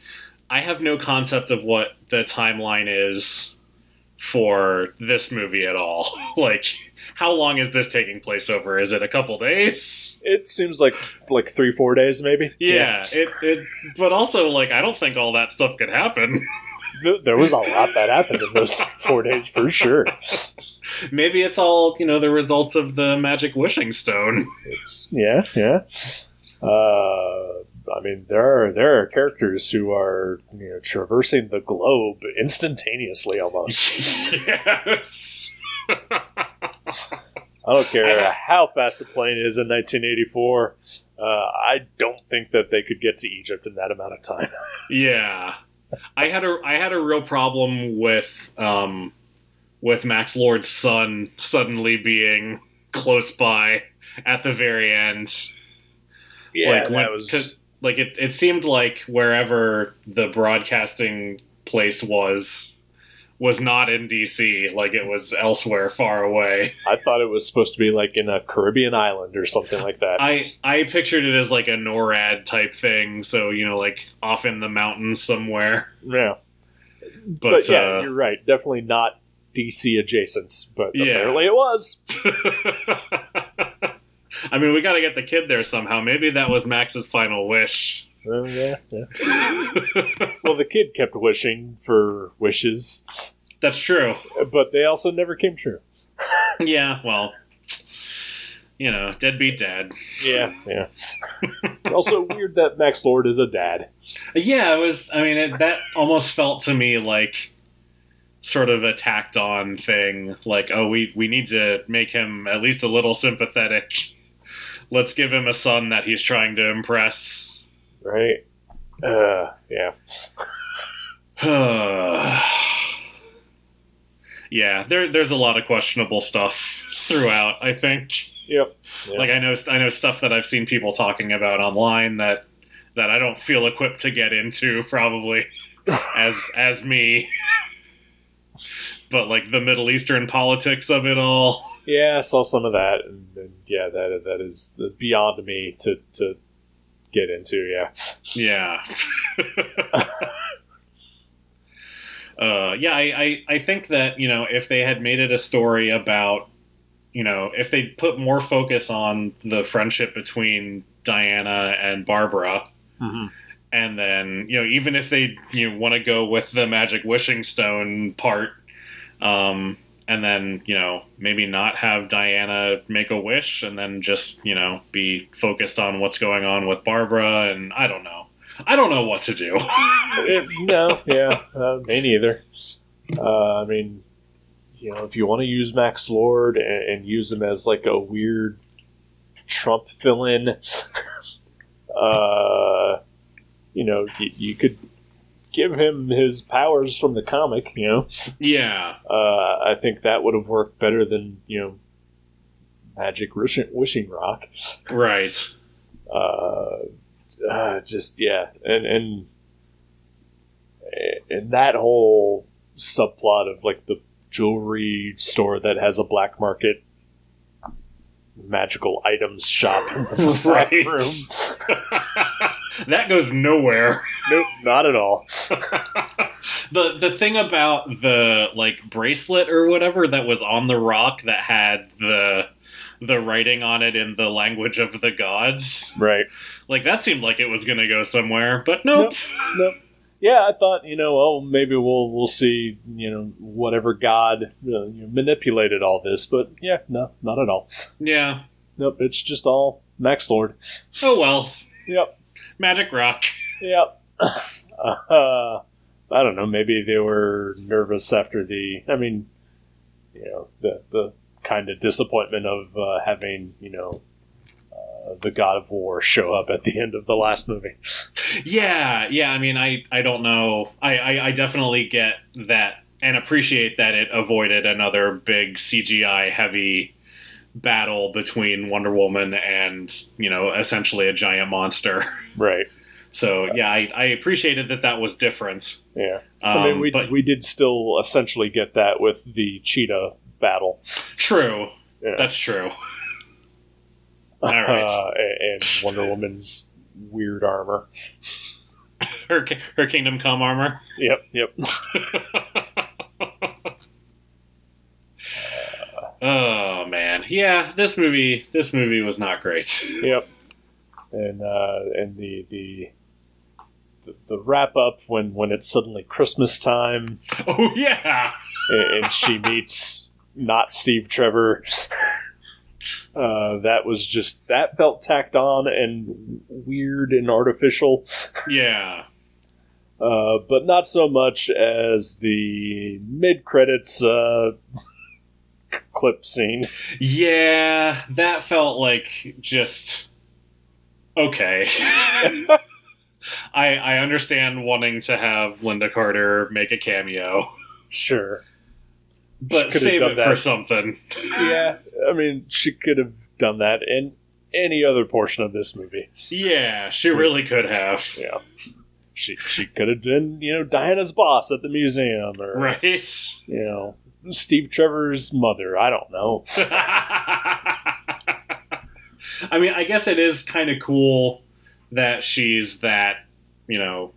I have no concept of what the timeline is for this movie at all. like, how long is this taking place over? Is it a couple days? it seems like like three four days maybe. Yeah, it, it. But also, like, I don't think all that stuff could happen. There was a lot that happened in those four days for sure. Maybe it's all you know the results of the magic wishing stone. It's yeah, yeah. Uh, I mean, there are there are characters who are you know traversing the globe instantaneously almost. yes. I don't care how fast the plane is in 1984. Uh, I don't think that they could get to Egypt in that amount of time. Yeah, I had a I had a real problem with um with Max Lord's son suddenly being close by at the very end. like when, was like it, it seemed like wherever the broadcasting place was was not in DC, like it was elsewhere far away. I thought it was supposed to be like in a Caribbean island or something like that. I I pictured it as like a NORAD type thing, so you know, like off in the mountains somewhere. yeah, But, but, yeah, uh, you're right. Definitely not DC adjacent, but Yeah. apparently it was. I mean, we got to get the kid there somehow. Maybe that was Max's final wish. Oh, yeah, yeah. Well, the kid kept wishing for wishes, That's true. but they also never came true. Yeah, well, you know, deadbeat dad. Yeah, yeah. also weird that Max Lord is a dad. Yeah, it was. I mean, it, that almost felt to me like sort of a tacked on thing. Like, oh, we we need to make him at least a little sympathetic. Let's give him a son that he's trying to impress. right? Uh, yeah. yeah, there there's a lot of questionable stuff throughout. I think. Yep. Yeah. Like I know I know stuff that I've seen people talking about online that that I don't feel equipped to get into probably as as me. But like the Middle Eastern politics of it all. Yeah, I saw some of that, and, and yeah, that that is beyond me to to get into. Yeah. Yeah. uh, yeah, I, I, I think that, you know, if they had made it a story about, you know, if they put more focus on the friendship between Diana and Barbara, Mm-hmm. and then, you know, even if they, you know, want to go with the magic wishing stone part, um, and then, you know, maybe not have Diana make a wish and then just, you know, be focused on what's going on with Barbara and I don't know. I don't know what to do. It- no, yeah, uh, me neither. Uh, I mean, you know, if you want to use Max Lord and, and use him as like a weird Trump fill-in, uh, you know, you, you could give him his powers from the comic. You know, yeah, uh, I think that would have worked better than you know, Magic Wishing, wishing Rock. right. uh, uh, just yeah, and and and that whole subplot of like the jewelry store that has a black market magical items shop Right. room. that goes nowhere. Nope, not at all. the the thing about the like bracelet or whatever that was on the rock that had the the writing on it in the language of the gods Right. like that seemed like it was gonna go somewhere but nope Nope. Yeah, I thought you know, well, maybe we'll we'll see you know whatever god uh, you know, manipulated all this, but yeah, no, not at all. yeah Nope, it's just all Max Lord. oh well Yep. magic rock Yep. Uh, I don't know. Maybe they were nervous after the. I mean, you know, the the kind of disappointment of uh, having you know uh, the God of War show up at the end of the last movie. yeah yeah i mean i i don't know i i, I definitely get that and appreciate that it avoided another big cgi heavy battle between wonder woman and you know essentially a giant monster Right. So yeah, I, I appreciated that that was different. Yeah. Um, I mean, we but we did still essentially get that with the cheetah battle. true, Yeah. that's true. All right, Uh, and Wonder Woman's weird armor. her her Kingdom Come armor. Yep. Yep. oh man, yeah, this movie this movie was not great. Yep. And uh, and the the the, wrap up when when it's suddenly Christmas time Oh yeah, and, and she meets not Steve Trevor. Uh, that was just that felt tacked on and weird and artificial, yeah, uh, but not so much as the mid credits uh, clip scene. yeah. That felt like just okay. I I understand wanting to have Lynda Carter make a cameo, Sure. but save it that. for something. Yeah, I mean, she could have done that in any other portion of this movie. Yeah, she really could have. Yeah. She she could have been, you know, Diana's boss at the museum or Right. you know, Steve Trevor's mother. I don't know. I mean, I guess it is kind of cool that she's that, you know,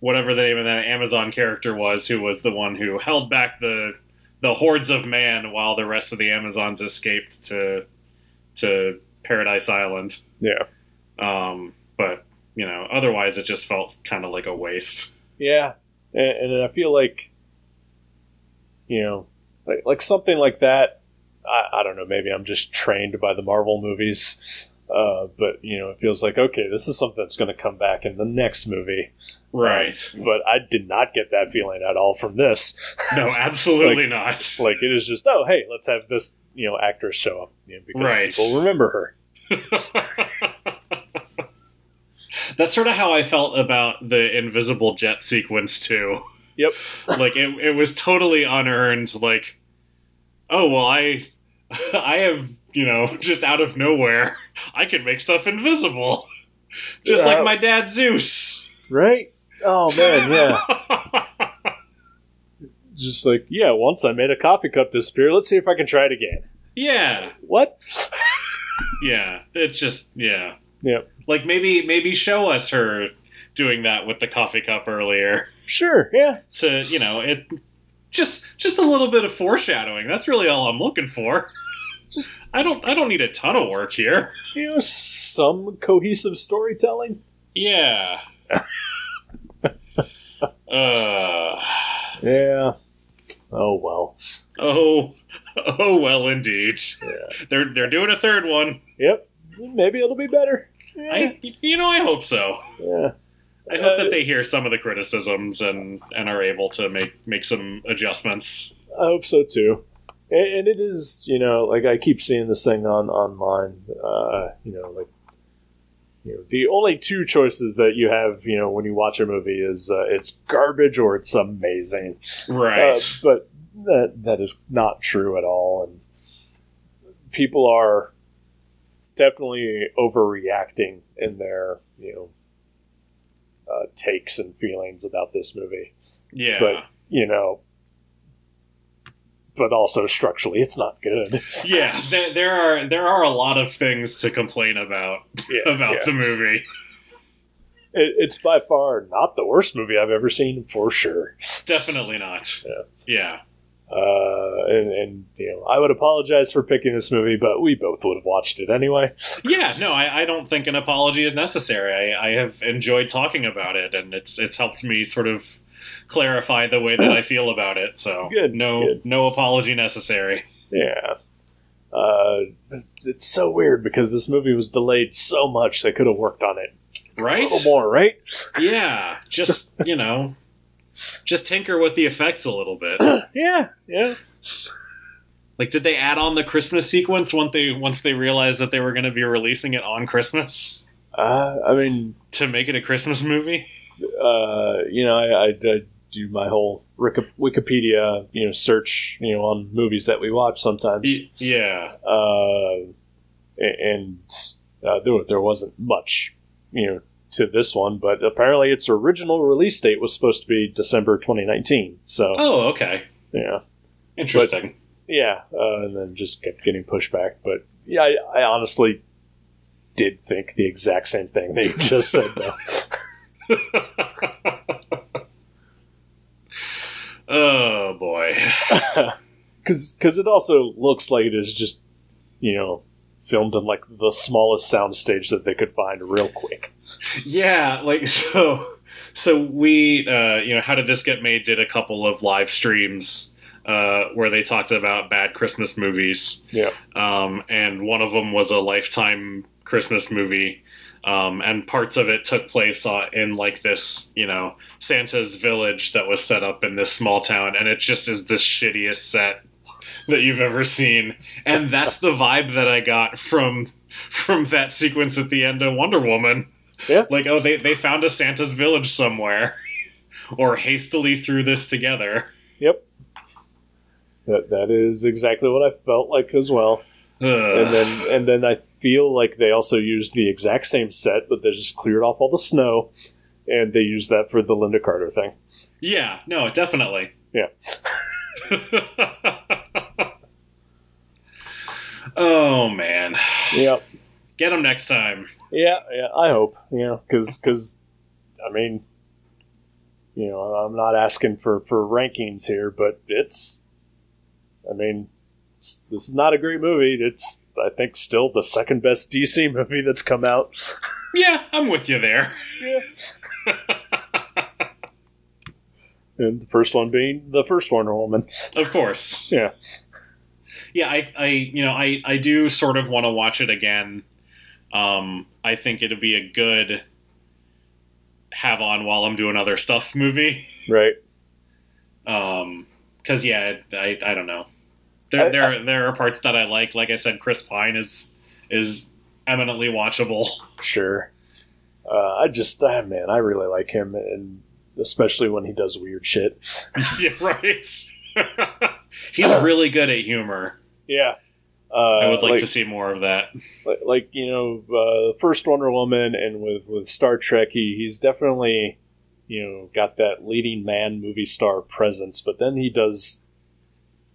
whatever the name of that Amazon character was, who was the one who held back the the hordes of man while the rest of the Amazons escaped to to Paradise Island. Yeah. Um, but you know, otherwise, it just felt kind of like a waste. Yeah. And, and I feel like you know, like like something like that I, I don't know, maybe I'm just trained by the Marvel movies. Uh, but you know, it feels like okay, this is something that's going to come back in the next movie. Right. But I did not get that feeling at all from this. No, absolutely not. like it is just oh hey let's have this you know actress show up you know, because Right. people remember her That's sort of how I felt about the invisible jet sequence too. Yep. like it, it was totally unearned. Like, oh well, I, I have you know just out of nowhere, I can make stuff invisible, just Yeah. like my dad Zeus. right oh man yeah just like yeah once i made a coffee cup disappear let's see if i can try it again yeah, what yeah. It's just yeah. Yep. Like maybe maybe show us her doing that with the coffee cup earlier. sure yeah to you know it just just a little bit of foreshadowing that's really all i'm looking for just i don't i don't need a ton of work here. you know some cohesive storytelling? Yeah. Uh. Yeah. Oh well. Oh oh well indeed. Yeah. they're they're doing a third one. Yep. Maybe it'll be better. Yeah, i you know i hope so. Yeah. i hope that they hear some of the criticisms and and are able to make make some adjustments. I hope so too. And, it is, you know, like I keep seeing this thing on online. Uh, you know, like you know, the only two choices that you have, you know, when you watch a movie is uh, it's garbage or it's amazing. Right. Uh, but that that is not true at all, and people are definitely overreacting in their you know uh, takes and feelings about this movie. yeah. But you know, but also structurally, it's not good. yeah. There, there are there are a lot of things to complain about Yeah, about yeah. the movie. It, it's by far not the worst movie I've ever seen, for sure. Definitely not. Yeah. Yeah. Uh, and, and you know, I would apologize for picking this movie, but we both would have watched it anyway. Yeah, no, I, I don't think an apology is necessary. I, I have enjoyed talking about it, and it's it's helped me sort of clarify the way that I feel about it. So Good, no good. no apology necessary. Yeah. Uh, it's, it's so weird because this movie was delayed so much they could have worked on it a Right? little more, right? Yeah, just you know, just tinker with the effects a little bit. yeah, yeah. Like, did they add on the Christmas sequence once they once they realized that they were going to be releasing it on Christmas Uh, I mean, to make it a Christmas movie? uh, you know, I, I, I do my whole Wikipedia, you know, search, you know, on movies that we watch sometimes. Yeah, uh, and uh, there, there wasn't much, you know, to this one, but apparently its original release date was supposed to be December 2019. So, Oh, okay, yeah, interesting. yeah, uh, and then just kept getting pushed back. But yeah, I, I honestly did think the exact same thing that you just said, though. oh boy. Because it also looks like it is just, you know, filmed in like the smallest soundstage that they could find real quick. Yeah, like so. So we, uh, you know, how did this get made? Did a couple of live streams uh, where they talked about bad Christmas movies, Yeah. um, and one of them was a Lifetime Christmas movie, um, and parts of it took place uh, in like this, you know, Santa's village that was set up in this small town, and it just is the shittiest set that you've ever seen, and that's the vibe that I got from from that sequence at the end of Wonder Woman. Yeah. Like, oh, they, they found a Santa's village somewhere. or hastily threw this together. Yep. That that is exactly what I felt like as well. Ugh. And then and then I feel like they also used the exact same set, but they just cleared off all the snow, and they used that for the Lynda Carter thing. yeah, no, definitely. Yeah. oh, man. Yep. Get them next time. Yeah, yeah. I hope. Yeah, know, because I mean, you know, I'm not asking for for rankings here, but it's. I mean, it's, this is not a great movie. It's I think still the second best DC movie that's come out. Yeah, I'm with you there. Yeah. And the first one being the first Wonder Woman. Of course. Yeah. Yeah, I, I you know, I, I do sort of want to watch it again. Um, I think it'd be a good have on while I'm doing other stuff movie. Right. Um, cause yeah, I, I don't know. There, I- there, there are parts that I like. Like I said, Chris Pine is, is eminently watchable. Sure. Uh, I just, ah, man, I really like him, and especially when he does weird shit. yeah, right. He's really good at humor. Yeah. Uh, I would like, to see more of that. like, like you know, uh, first Wonder Woman, and with with Star Trek, he, he's definitely, you know, got that leading man movie star presence. But then he does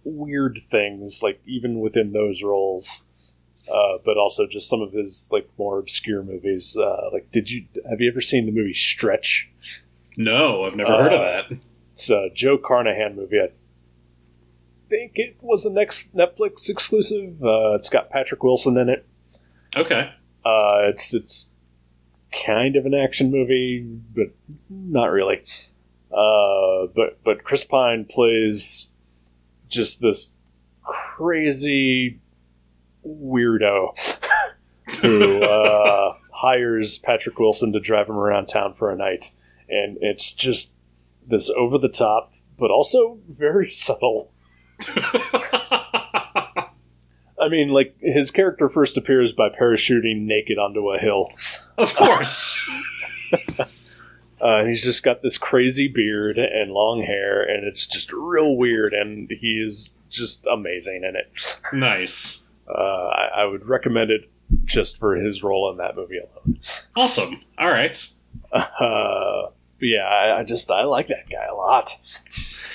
weird things, like even within those roles. Uh, but also just some of his like more obscure movies. Uh, like, did you have you ever seen the movie Stretch? No, I've never heard of Uh, that. It's a Joe Carnahan movie. I think it was a next Netflix exclusive. Uh, it's got Patrick Wilson in it. Okay. Uh, it's it's kind of an action movie, but not really. Uh, but but Chris Pine plays just this crazy weirdo who uh, hires Patrick Wilson to drive him around town for a night, and it's just this over the top, but also very subtle. I mean, like his character first appears by parachuting naked onto a hill. of course. Uh, he's just got this crazy beard and long hair, and it's just real weird. And he is just amazing in it. nice. Uh, I, I would recommend it just for his role in that movie alone. Awesome. All right. Uh, yeah, I, I just I like that guy a lot.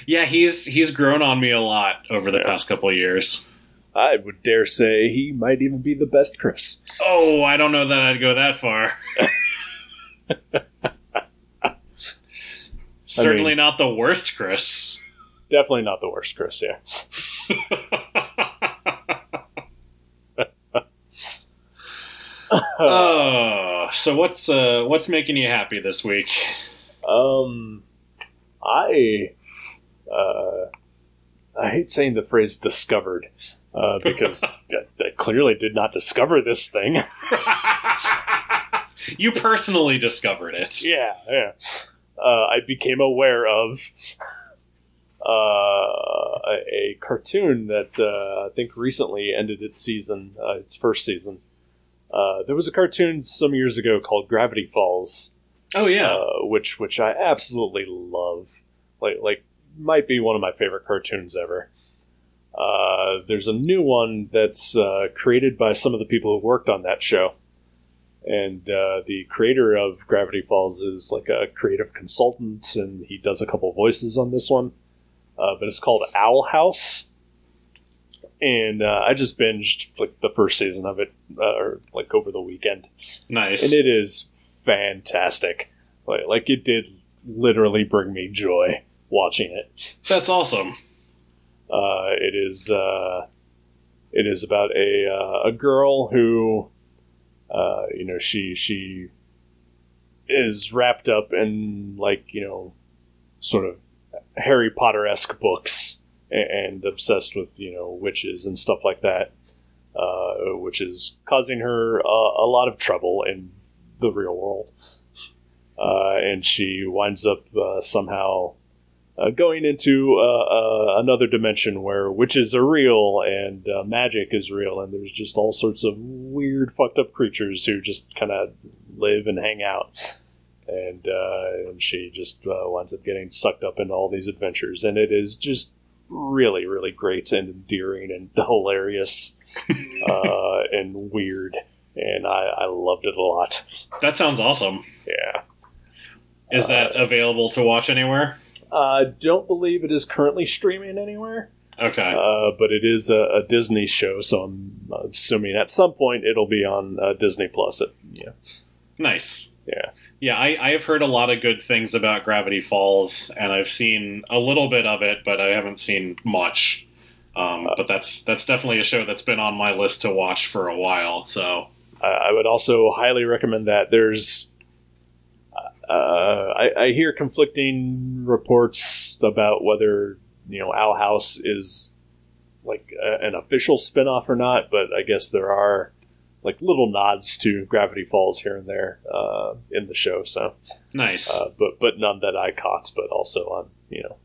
Yeah, he's he's grown on me a lot over the Yeah. past couple of years. I would dare say he might even be the best Chris. Oh, I don't know that I'd go that far. Certainly not the worst, Chris. Definitely not the worst Chris. Yeah. oh, so what's uh, what's making you happy this week? Um, I, uh, I hate saying the phrase "discovered" uh, because I, I clearly did not discover this thing. you personally discovered it. yeah, yeah. Uh, I became aware of uh, a, a cartoon that uh, I think recently ended its season, uh, its first season. Uh, there was a cartoon some years ago called Gravity Falls, Oh yeah. uh, which which I absolutely love. Like like might be one of my favorite cartoons ever. Uh, there's a new one that's uh, created by some of the people who worked on that show, and uh, the creator of Gravity Falls is like a creative consultant, and he does a couple voices on this one. Uh, but it's called Owl House, and uh, I just binged like the first season of it, uh, or like over the weekend nice. and it is fantastic. Like, like it did literally bring me joy watching it. That's awesome. Uh, it is uh, it is about a uh, a girl who uh, you know she she is wrapped up in like you know sort of Harry Potter esque books and, obsessed with you know witches and stuff like that, uh, which is causing her uh, a lot of trouble in the real world. Uh, and she winds up uh, somehow uh, going into uh, uh, another dimension where witches are real and uh, magic is real, and there's just all sorts of weird, fucked up creatures who just kind of live and hang out. And, uh, and she just uh, winds up getting sucked up into all these adventures, and it is just really, really great and endearing and hilarious uh, and weird, and I, I loved it a lot. That sounds awesome. Yeah. Is that available to watch anywhere? I don't believe it is currently streaming anywhere. Okay. Uh, but it is a, a Disney show, so I'm assuming at some point it'll be on uh, Disney Plus. It, yeah, nice. yeah, Yeah, I, I have heard a lot of good things about Gravity Falls, and I've seen a little bit of it, but I haven't seen much. Um, but that's that's definitely a show that's been on my list to watch for a while. So I, I would also highly recommend that. There's, uh, I, I hear conflicting reports about whether you know Owl House is like a, an official spinoff or not, but I guess there are like little nods to Gravity Falls here and there uh, in the show. So. nice. uh, but but none that I caught. But also I'm you know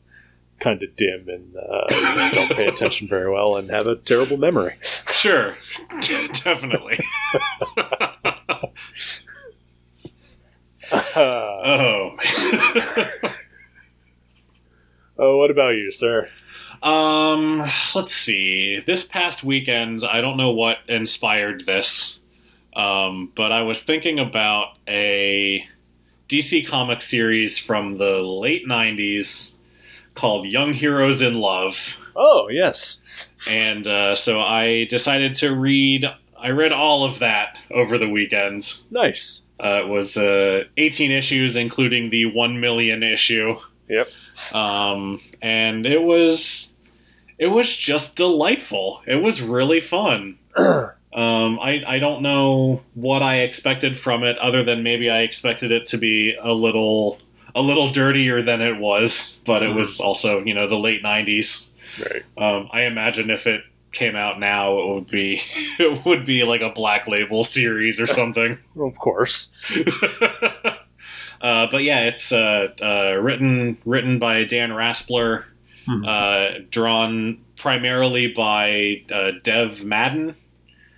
kind of dim and uh, don't pay attention very well and have a terrible memory. Sure, definitely. Uh, oh. Man. oh, what about you, sir? um, let's see. This past weekend, I don't know what inspired this, um, but I was thinking about a DC comic series from the late '90s called Young Heroes in Love. Oh yes, and uh, so I decided to read. I read all of that over the weekend. nice. Uh, it was uh, 18 issues, including the 1 million issue. Yep. Um, and it was it was just delightful. It was really fun. Um, I I don't know what I expected from it, other than maybe I expected it to be a little a little dirtier than it was. But it was also you know the late 90s. Right. Um, I imagine if it came out now, it would be it would be like a black label series or something. Of course. Uh, but yeah, it's uh, uh, written written by Dan Raspler, Hmm. uh, drawn primarily by uh, Dev Madan.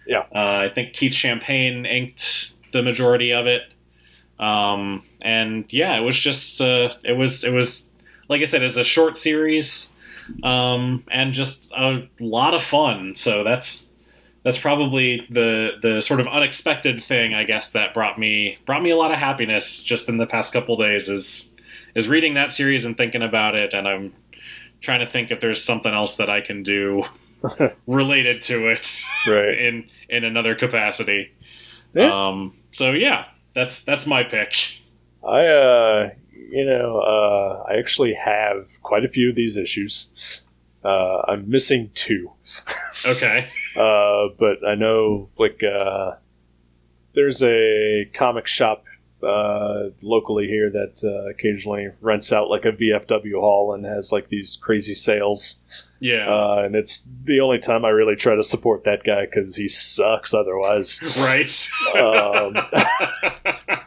Yeah. uh, I think Keith Champagne inked the majority of it. Um, and yeah, it was just uh, it was it was like I said, it's a short series, um, and just a lot of fun. So that's that's probably the the sort of unexpected thing, I guess, that brought me brought me a lot of happiness just in the past couple days is is reading that series and thinking about it, and I'm trying to think if there's something else that I can do related to it right. in in another capacity. Yeah. Um, so yeah, that's that's my pick. I, uh, you know, uh, I actually have quite a few of these issues. Uh, I'm missing two. Okay. Uh, but I know, like, uh, there's a comic shop uh, locally here that uh, occasionally rents out like a VFW hall and has like these crazy sales. Yeah. Uh, and it's the only time I really try to support that guy because he sucks otherwise. right. Um,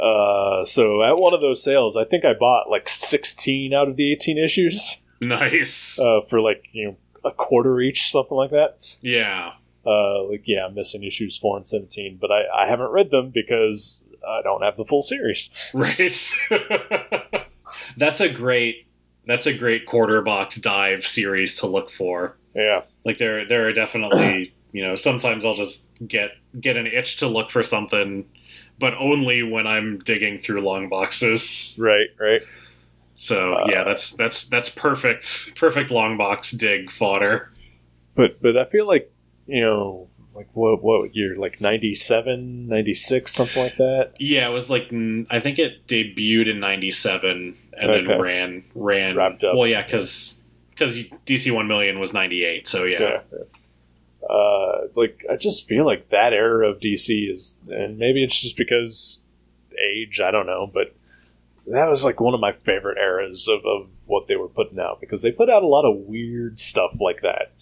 uh, so at one of those sales, I think I bought like 16 out of the 18 issues nice. uh, for like, you know, a quarter each, something like that. yeah. Uh, like, yeah, I'm missing issues 4 and 17, but I, I haven't read them because I don't have the full series. Right. that's a great that's a great quarter box dive series to look for. Yeah. Like there there are definitely you know sometimes I'll just get get an itch to look for something, but only when I'm digging through long boxes. Right, right. So Uh, yeah, that's that's that's perfect perfect long box dig fodder. But, but I feel like, you know, like what, what year? Like 97, 96, something like that? Yeah, it was like I think it debuted in '97 and Okay. then ran ran. Wrapped up. Well, yeah, because because DC One Million was '98, so yeah. yeah. Uh, like I just feel like that era of DC is, and maybe it's just because age. I don't know, but that was like one of my favorite eras of, of what they were putting out because they put out a lot of weird stuff like that.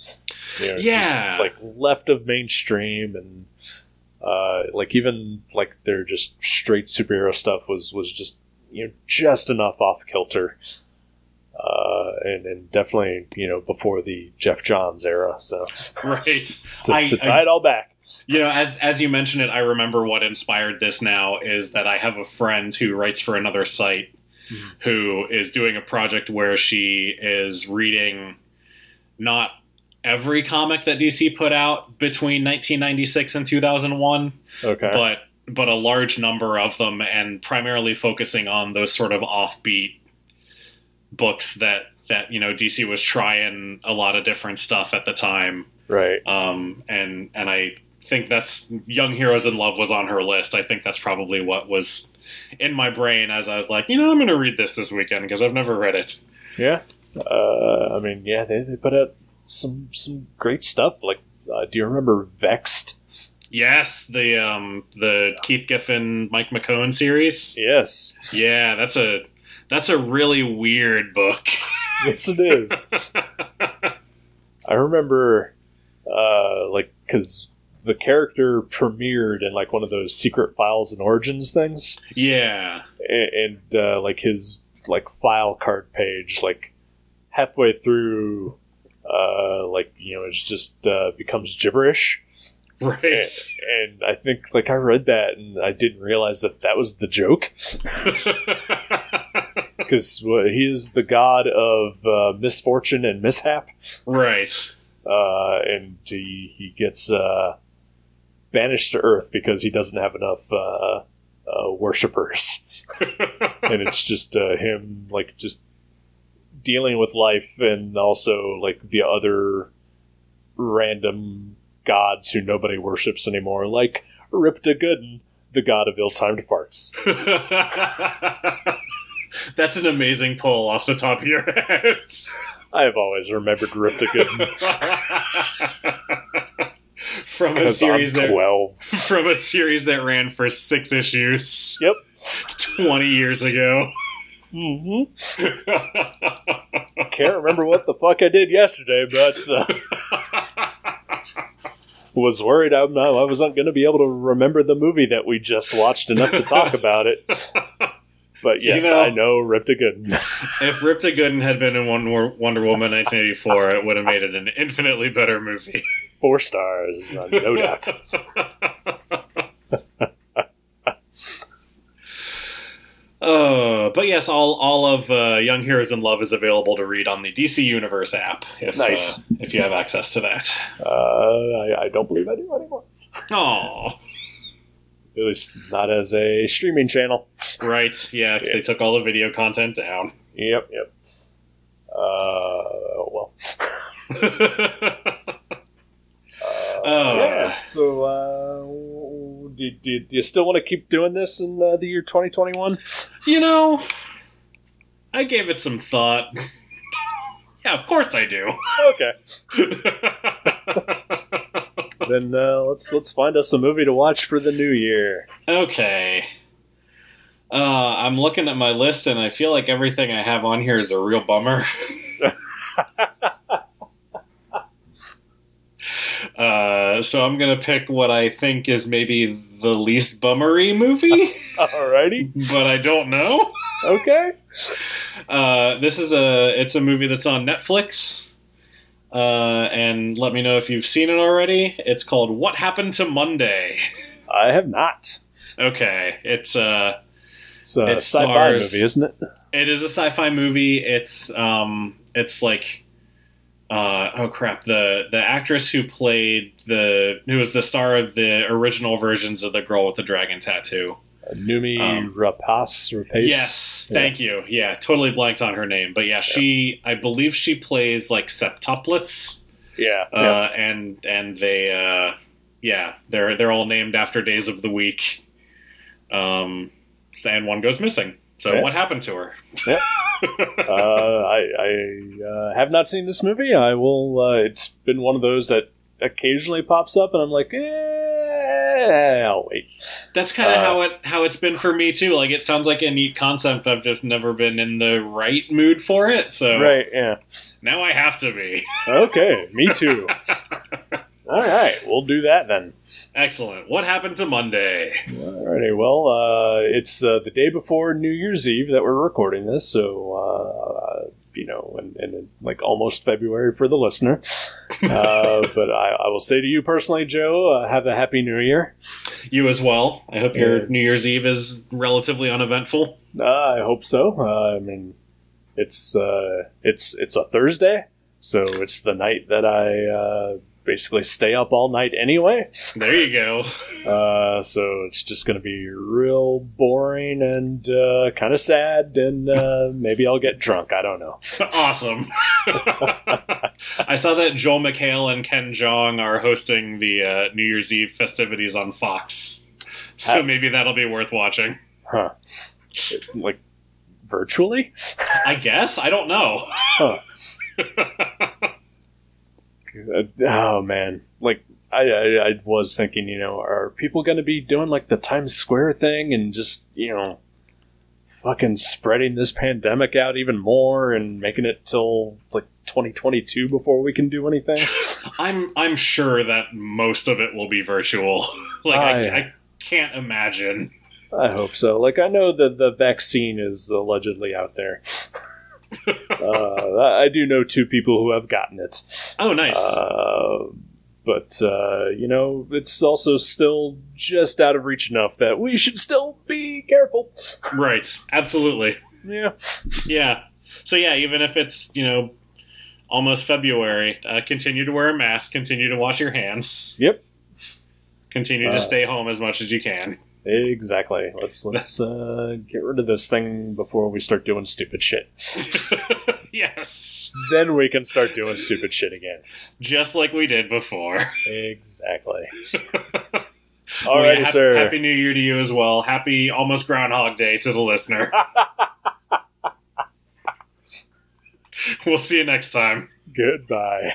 You know, just, Yeah. like left of mainstream and uh, like even like their just straight superhero stuff was was just you know just enough off kilter. Uh, and, and definitely, you know, before the Geoff Johns era. So Right. to, I- to tie it all back. You know, as as you mentioned it, I remember what inspired this. Now is that I have a friend who writes for another site, Mhm. who is doing a project where she is reading not every comic that DC put out between 1996 and 2001, Okay. but but a large number of them, and primarily focusing on those sort of offbeat books that that you know DC was trying a lot of different stuff at the time right. um, and and I think that's Young Heroes in Love was on her list. I think that's probably what was in my brain as I was like, you know, I'm going to read this this weekend because I've never read it. Yeah. Uh, I mean, yeah, they, they put out some some great stuff. Like, uh, do you remember Vext? Yes, the um, the Keith Giffen Mike McKone series. Yes. Yeah, that's a that's a really weird book. Yes, it is. I remember, uh, like, because the character premiered in like one of those secret files and origins things, yeah, and, and uh, like his like file card page, like halfway through, uh, like you know, it's just uh, becomes gibberish. right. and, and I think like I read that and I didn't realize that that was the joke because he is the god of uh, misfortune and mishap, right. uh, and he he gets uh, banished to Earth because he doesn't have enough uh, uh, worshippers, and it's just uh, him like just dealing with life and also like the other random gods who nobody worships anymore, like Ripta Gooden, the god of ill-timed farts. That's an amazing pull off the top of your head. I have always remembered Ripta Gooden from a series that twelve. from a series that ran for six issues. Yep. Twenty years ago. Mm-hmm. Can't remember what the fuck I did yesterday, but uh, was worried not, I wasn't going to be able to remember the movie that we just watched enough to talk about it. But You yes, know- I know Ripta Gooden. If Ripta Gooden had been in Wonder Wonder Woman 1984, it would have made it an infinitely better movie. Four stars, uh, no doubt. Uh, but yes, all all of uh, Young Heroes in Love is available to read on the DC Universe app. If, Nice. uh, if you have access to that. Uh, I, I don't believe I do anymore. Oh, At least not as a streaming channel. right, yeah, 'cause Yeah. they took all the video content down. Yep, yep. Uh, well. Uh, Oh. yeah. So, uh, do, do, do you still want to keep doing this in uh, the year 2021? you know, I gave it some thought. yeah, of course I do. Okay. then uh, let's let's find us a movie to watch for the new year. Okay. Uh, I'm looking at my list and I feel like everything I have on here is a real bummer. uh, so I'm gonna pick what I think is maybe the least bummery movie, Alrighty. but I don't know. Okay. Uh, this is a it's a movie that's on Netflix. Uh, and let me know if you've seen it already. It's called What Happened to Monday. I have not. Okay, it's uh It's a It sci-fi stars- movie, isn't it? It is a sci-fi movie. It's um, it's like, uh, oh crap the the actress who played the who was the star of the original versions of the girl with the dragon tattoo. Noomi Um, Rapace. Rapace. Yes, Yeah. thank you. Yeah, totally blanked on her name, but yeah, she I believe she plays like septuplets, Yeah. uh, yeah. and and they uh, yeah they're they're all named after days of the week. Um, and one goes missing. So Yeah. what happened to her? uh, I, I uh, have not seen this movie. I will. Uh, it's been one of those that occasionally pops up, and I'm like, eh, I'll wait. That's kind of Uh, how it how it's been for me too. Like it sounds like a neat concept. I've just never been in the right mood for it. So Right? Yeah. now I have to be. Okay. Me too. All right, we'll do that then. Excellent. What happened to Monday? Alrighty, well, uh, it's uh, the day before New Year's Eve that we're recording this, so uh, you know, and, and like almost February for the listener. Uh, but I, I will say to you personally, Joe, uh, have a happy New Year. You as well. I hope your New Year's Eve is relatively uneventful. Uh, I hope so. Uh, I mean, it's uh, it's it's a Thursday, so it's the night that I uh, basically stay up all night anyway. There you go. Uh, so it's just going to be real boring and uh, kind of sad, and uh, maybe I'll get drunk. I don't know. awesome. I saw that Joel McHale and Ken Jeong are hosting the uh, New Year's Eve festivities on Fox. So maybe that'll be worth watching. Huh? Like virtually? I guess. I don't know. Huh. Uh, oh man, like I, I I was thinking, you know, are people going to be doing like the Times Square thing and just you know, fucking spreading this pandemic out even more and making it till like 2022 before we can do anything? I'm I'm sure that most of it will be virtual. like Ah, I. I can't imagine. I hope so. Like I know that the vaccine is allegedly out there. Uh, I do know two people who have gotten it. Oh, nice. Uh, but uh, you know, it's also still just out of reach enough that we should still be careful. right. Absolutely. Yeah. Yeah. So yeah, even if it's you know almost February, uh, continue to wear a mask. Continue to wash your hands. Yep. Continue Uh, to stay home as much as you can. Exactly. Let's let's uh, get rid of this thing before we start doing stupid shit. yes. Then we can start doing stupid shit again. Just like we did before. Exactly. Alrighty, yeah, hap- sir. Happy New Year to you as well. Happy almost Groundhog Day to the listener. we'll see you next time. Goodbye.